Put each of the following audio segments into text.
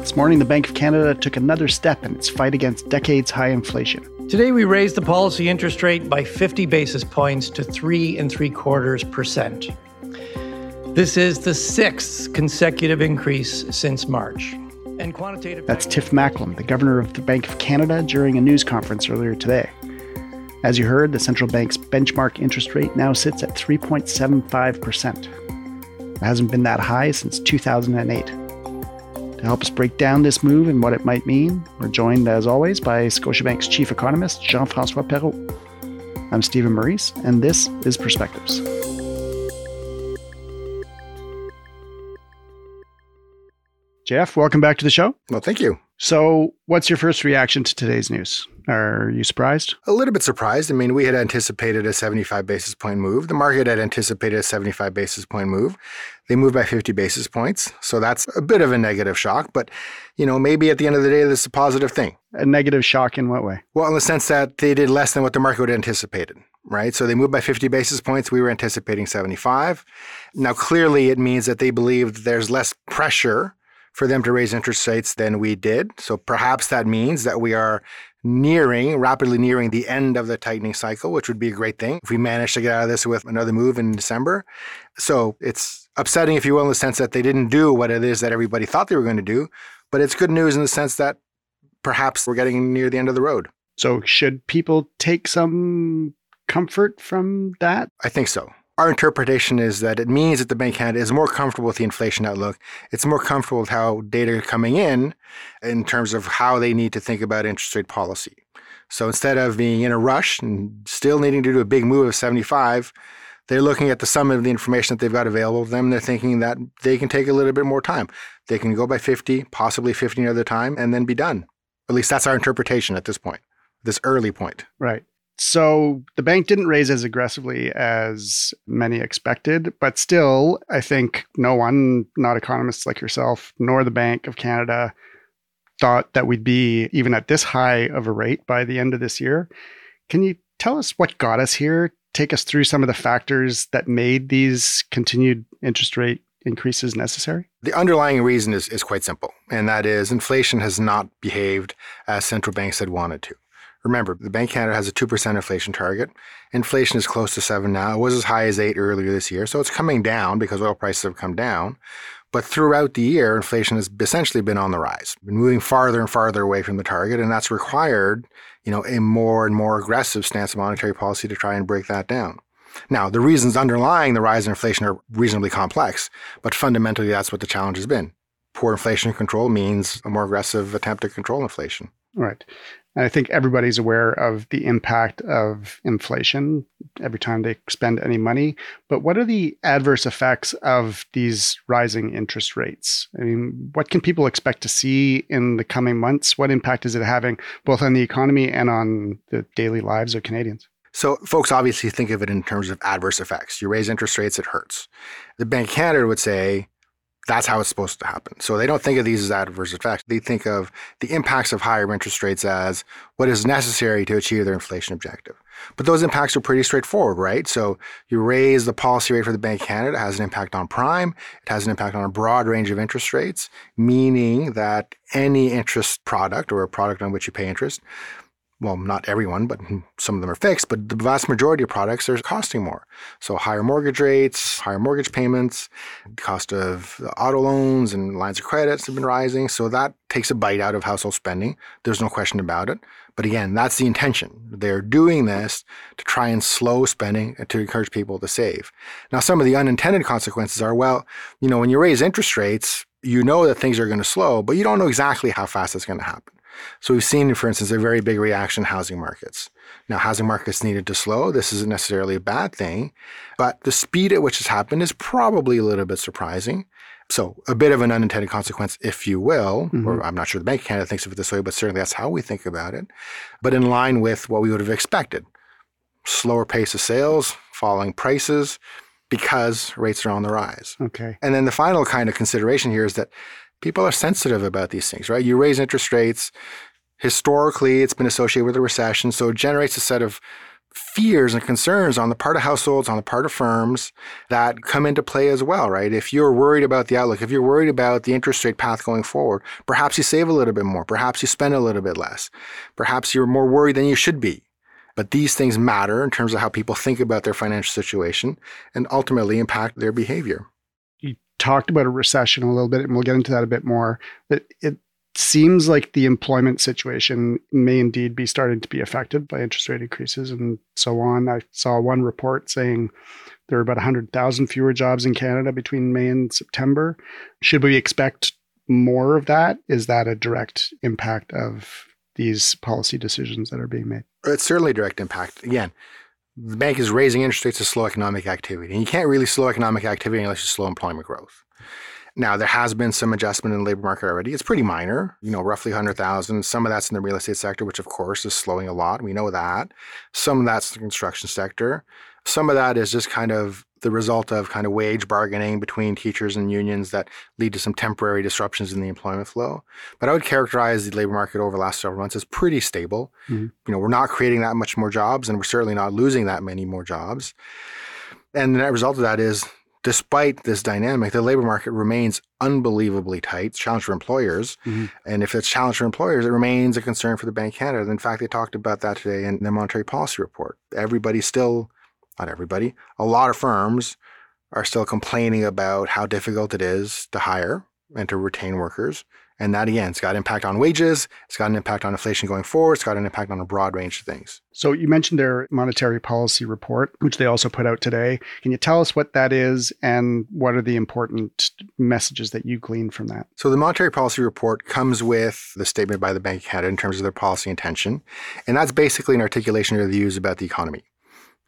This morning, the Bank of Canada took another step in its fight against decades high inflation. Today, we raised the policy interest rate by 50 basis points to three and three quarters percent. This is the sixth consecutive increase since March. And quantitative. That's Tiff Macklem, the governor of the Bank of Canada, during a news conference earlier today. As you heard, the central bank's benchmark interest rate now sits at 3.75%. It hasn't been that high since 2008. To help us break down this move and what it might mean, we're joined, as always, by Scotiabank's chief economist, Jean Francois Perrault. I'm Stephen Meurice, and this is Perspectives. JF, welcome back to the show. Well, thank you. So, what's your first reaction to today's news? Are you surprised? A little bit surprised. I mean, we had anticipated a 75 basis point move. The market had anticipated a 75 basis point move. They moved by 50 basis points. So that's a bit of a negative shock. But, you know, maybe at the end of the day, this is a positive thing. A negative shock in what way? Well, in the sense that they did less than what the market would have anticipated, right? So they moved by 50 basis points. We were anticipating 75. Now, clearly, it means that they believe there's less pressure for them to raise interest rates than we did. So perhaps that means that we are nearing, rapidly nearing the end of the tightening cycle, which would be a great thing if we manage to get out of this with another move in December. So it's upsetting, if you will, in the sense that they didn't do what it is that everybody thought they were going to do. But it's good news in the sense that perhaps we're getting near the end of the road. So should people take some comfort from that? I think so. Our interpretation is that it means that the Bank of Canada is more comfortable with the inflation outlook. It's more comfortable with how data are coming in in terms of how they need to think about interest rate policy. So instead of being in a rush and still needing to do a big move of 75, they're looking at the sum of the information that they've got available to them. They're thinking that they can take a little bit more time. They can go by 50, possibly 50 another time, and then be done. At least that's our interpretation at this point, this early point. Right. So the bank didn't raise as aggressively as many expected, but still, I think no one, not economists like yourself, nor the Bank of Canada, thought that we'd be even at this high of a rate by the end of this year. Can you tell us what got us here? Take us through some of the factors that made these continued interest rate increases necessary? The underlying reason is, is quite simple, and that is inflation has not behaved as central banks had wanted to. Remember, the Bank of Canada has a 2% inflation target. Inflation is close to 7 now. It was as high as 8 earlier this year. So it's coming down because oil prices have come down. But throughout the year, inflation has essentially been on the rise, been moving farther and farther away from the target, and that's required, you know, a more and more aggressive stance of monetary policy to try and break that down. Now, the reasons underlying the rise in inflation are reasonably complex, but fundamentally that's what the challenge has been. Poor inflation control means a more aggressive attempt to control inflation. Right. And I think everybody's aware of the impact of inflation every time they spend any money. But what are the adverse effects of these rising interest rates? I mean, what can people expect to see in the coming months? What impact is it having both on the economy and on the daily lives of Canadians? So, folks obviously think of it in terms of adverse effects. You raise interest rates, it hurts. The Bank of Canada would say that's how it's supposed to happen. So they don't think of these as adverse effects. They think of the impacts of higher interest rates as what is necessary to achieve their inflation objective. But those impacts are pretty straightforward, right? So you raise the policy rate for the Bank of Canada, it has an impact on prime, it has an impact on a broad range of interest rates, meaning that any interest product or a product on which you pay interest well, not everyone, but some of them are fixed, but the vast majority of products are costing more. So higher mortgage rates, higher mortgage payments, cost of auto loans and lines of credits have been rising. So that takes a bite out of household spending. There's no question about it. But again, that's the intention. They're doing this to try and slow spending and to encourage people to save. Now, some of the unintended consequences are, well, you know, when you raise interest rates, you know that things are going to slow, but you don't know exactly how fast it's going to happen. So we've seen, for instance, a very big reaction in housing markets. Now, housing markets needed to slow. This isn't necessarily a bad thing, but the speed at which it's happened is probably a little bit surprising. So, a bit of an unintended consequence, if you will, mm-hmm. or I'm not sure the Bank of Canada thinks of it this way, but certainly that's how we think about it, but in line with what we would have expected. Slower pace of sales, falling prices, because rates are on the rise. Okay. And then the final kind of consideration here is that people are sensitive about these things, right? You raise interest rates. Historically, it's been associated with a recession, so it generates a set of fears and concerns on the part of households, on the part of firms that come into play as well, right? If you're worried about the outlook, if you're worried about the interest rate path going forward, perhaps you save a little bit more, perhaps you spend a little bit less, perhaps you're more worried than you should be. But these things matter in terms of how people think about their financial situation and ultimately impact their behavior. Talked about a recession a little bit, and we'll get into that a bit more. But it seems like the employment situation may indeed be starting to be affected by interest rate increases and so on. I saw one report saying there were about 100,000 fewer jobs in Canada between May and September. Should we expect more of that? Is that a direct impact of these policy decisions that are being made? It's certainly a direct impact. Again, the bank is raising interest rates to slow economic activity. And you can't really slow economic activity unless you slow employment growth. Now, there has been some adjustment in the labor market already. It's pretty minor, you know, roughly 100,000. Some of that's in the real estate sector, which of course is slowing a lot. We know that. Some of that's the construction sector. Some of that is just kind of the result of kind of wage bargaining between teachers and unions that lead to some temporary disruptions in the employment flow. But I would characterize the labor market over the last several months as pretty stable. Mm-hmm. You know, we're not creating that much more jobs and we're certainly not losing that many more jobs. And the net result of that is despite this dynamic, the labor market remains unbelievably tight. It's challenge for employers. Mm-hmm. And if it's a challenge for employers, it remains a concern for the Bank of Canada. In fact, they talked about that today in their monetary policy report. Everybody still, not everybody, a lot of firms are still complaining about how difficult it is to hire and to retain workers. And that again, it's got an impact on wages, it's got an impact on inflation going forward, it's got an impact on a broad range of things. So you mentioned their monetary policy report, which they also put out today. Can you tell us what that is and what are the important messages that you glean from that? So the monetary policy report comes with the statement by the Bank of Canada in terms of their policy intention. And that's basically an articulation of their views about the economy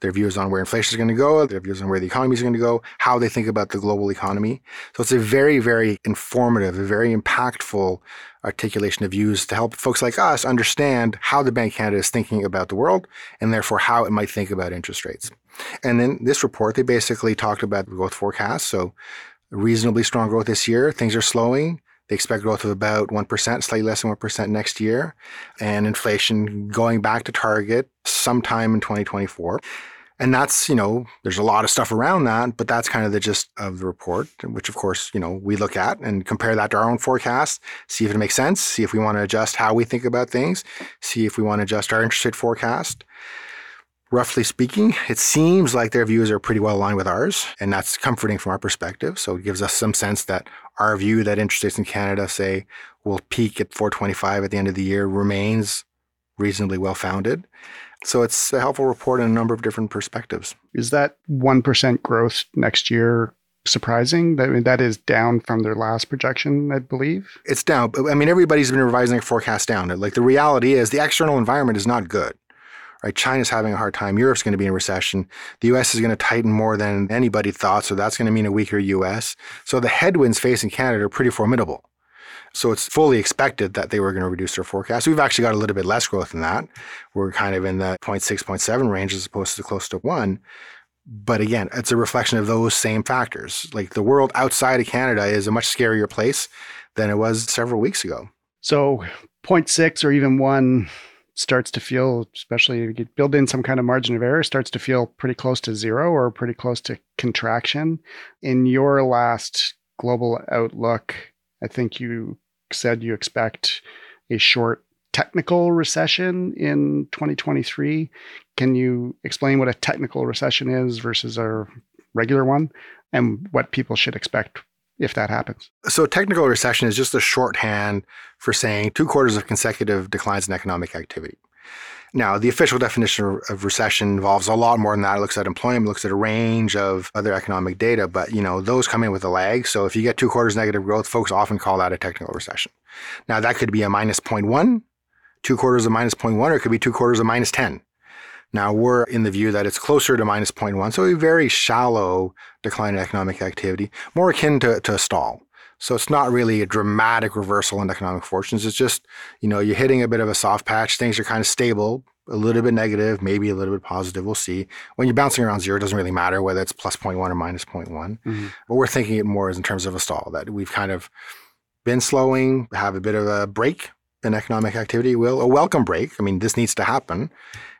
their views on where inflation is going to go, their views on where the economy is going to go, how they think about the global economy. So it's a very, very informative, a very impactful articulation of views to help folks like us understand how the Bank of Canada is thinking about the world and therefore how it might think about interest rates. And then this report, they basically talked about growth forecasts. So reasonably strong growth this year. Things are slowing. They expect growth of about 1%, slightly less than 1% next year, and inflation going back to target sometime in 2024. And that's, you know, there's a lot of stuff around that, but that's kind of the gist of the report, which of course, you know, we look at and compare that to our own forecast, see if it makes sense, see if we want to adjust how we think about things, see if we want to adjust our interest rate forecast roughly speaking, it seems like their views are pretty well aligned with ours, and that's comforting from our perspective. So it gives us some sense that our view that interest rates in Canada, say, will peak at 425 at the end of the year remains reasonably well founded. So it's a helpful report in a number of different perspectives. Is that 1% growth next year surprising? I mean, that is down from their last projection, I believe. It's down. I mean, everybody's been revising their forecast down. Like the reality is the external environment is not good right? China's having a hard time. Europe's going to be in recession. The US is going to tighten more than anybody thought. So that's going to mean a weaker US. So the headwinds facing Canada are pretty formidable. So it's fully expected that they were going to reduce their forecast. We've actually got a little bit less growth than that. We're kind of in the 0.6, 0.7 range as opposed to close to one. But again, it's a reflection of those same factors. Like the world outside of Canada is a much scarier place than it was several weeks ago. So 0.6 or even one starts to feel, especially if you build in some kind of margin of error, starts to feel pretty close to zero or pretty close to contraction. In your last global outlook, I think you said you expect a short technical recession in 2023. Can you explain what a technical recession is versus a regular one and what people should expect if that happens. So, technical recession is just a shorthand for saying two quarters of consecutive declines in economic activity. Now, the official definition of recession involves a lot more than that. It looks at employment, looks at a range of other economic data, but you know, those come in with a lag. So if you get two quarters negative growth, folks often call that a technical recession. Now, that could be a minus 0.1, two quarters of minus 0.1, or it could be two quarters of minus 10. Now we're in the view that it's closer to minus 0.1, so a very shallow decline in economic activity, more akin to, to a stall. So it's not really a dramatic reversal in economic fortunes. It's just, you know, you're hitting a bit of a soft patch. Things are kind of stable, a little bit negative, maybe a little bit positive. We'll see. When you're bouncing around zero, it doesn't really matter whether it's plus 0.1 or minus 0.1. Mm-hmm. But we're thinking it more as in terms of a stall, that we've kind of been slowing, have a bit of a break in economic activity will a welcome break. I mean, this needs to happen,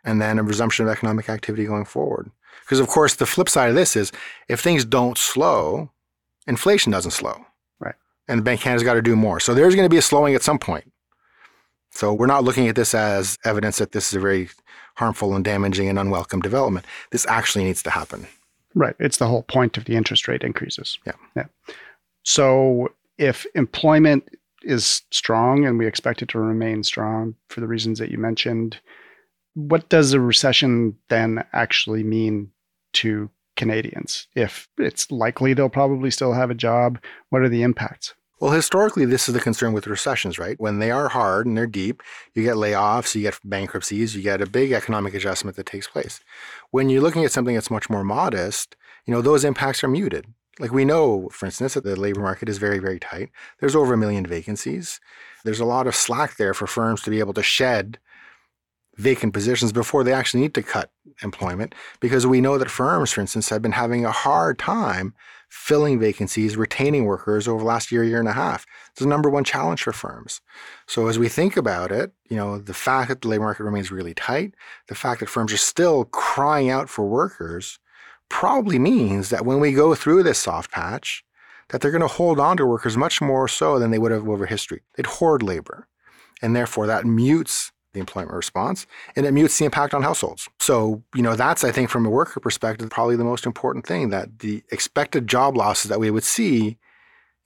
and then a resumption of economic activity going forward. Because of course, the flip side of this is if things don't slow, inflation doesn't slow. Right. And the Bank of Canada's got to do more. So there's going to be a slowing at some point. So we're not looking at this as evidence that this is a very harmful and damaging and unwelcome development. This actually needs to happen. Right. It's the whole point of the interest rate increases. Yeah. Yeah. So if employment is strong and we expect it to remain strong for the reasons that you mentioned, what does a recession then actually mean to Canadians? If it's likely they'll probably still have a job, what are the impacts? Well, historically, this is the concern with recessions, right? When they are hard and they're deep, you get layoffs, you get bankruptcies, you get a big economic adjustment that takes place. When you're looking at something that's much more modest, you know, those impacts are muted. Like we know, for instance, that the labor market is very, very tight. There's over a million vacancies. There's a lot of slack there for firms to be able to shed vacant positions before they actually need to cut employment because we know that firms, for instance, have been having a hard time filling vacancies, retaining workers over the last year, year and a half. It's the number one challenge for firms. So as we think about it, you know, the fact that the labor market remains really tight, the fact that firms are still crying out for workers probably means that when we go through this soft patch, that they're going to hold on to workers much more so than they would have over history. They'd hoard labor. And therefore that mutes the employment response and it mutes the impact on households. So, you know, that's, I think, from a worker perspective, probably the most important thing that the expected job losses that we would see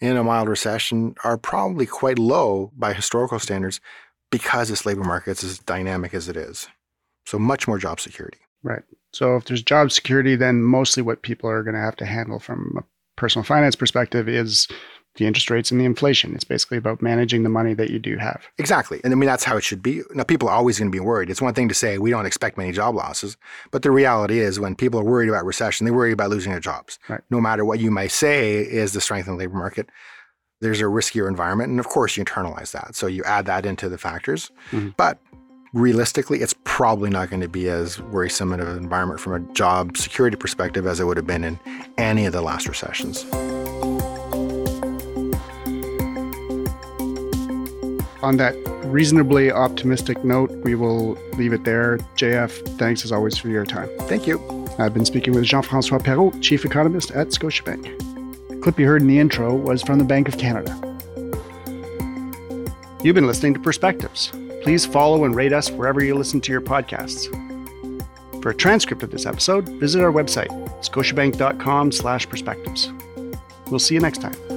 in a mild recession are probably quite low by historical standards because this labor market is as dynamic as it is. So, much more job security. Right. So, if there's job security, then mostly what people are going to have to handle from a personal finance perspective is the interest rates and the inflation. It's basically about managing the money that you do have. Exactly. And I mean, that's how it should be. Now, people are always going to be worried. It's one thing to say we don't expect many job losses, but the reality is when people are worried about recession, they worry about losing their jobs. Right. No matter what you might say is the strength of the labor market, there's a riskier environment. And of course, you internalize that. So you add that into the factors. Mhm. But realistically, it's probably not going to be as worrisome of an environment from a job security perspective as it would have been in any of the last recessions. On that reasonably optimistic note, we will leave it there. JF, thanks as always for your time. Thank you. I've been speaking with Jean Francois Perrault, Chief Economist at Scotiabank. The clip you heard in the intro was from the Bank of Canada. You've been listening to Perspectives. Please follow and rate us wherever you listen to your podcasts. For a transcript of this episode, visit our website, scotiabank.com slash perspectives. We'll see you next time.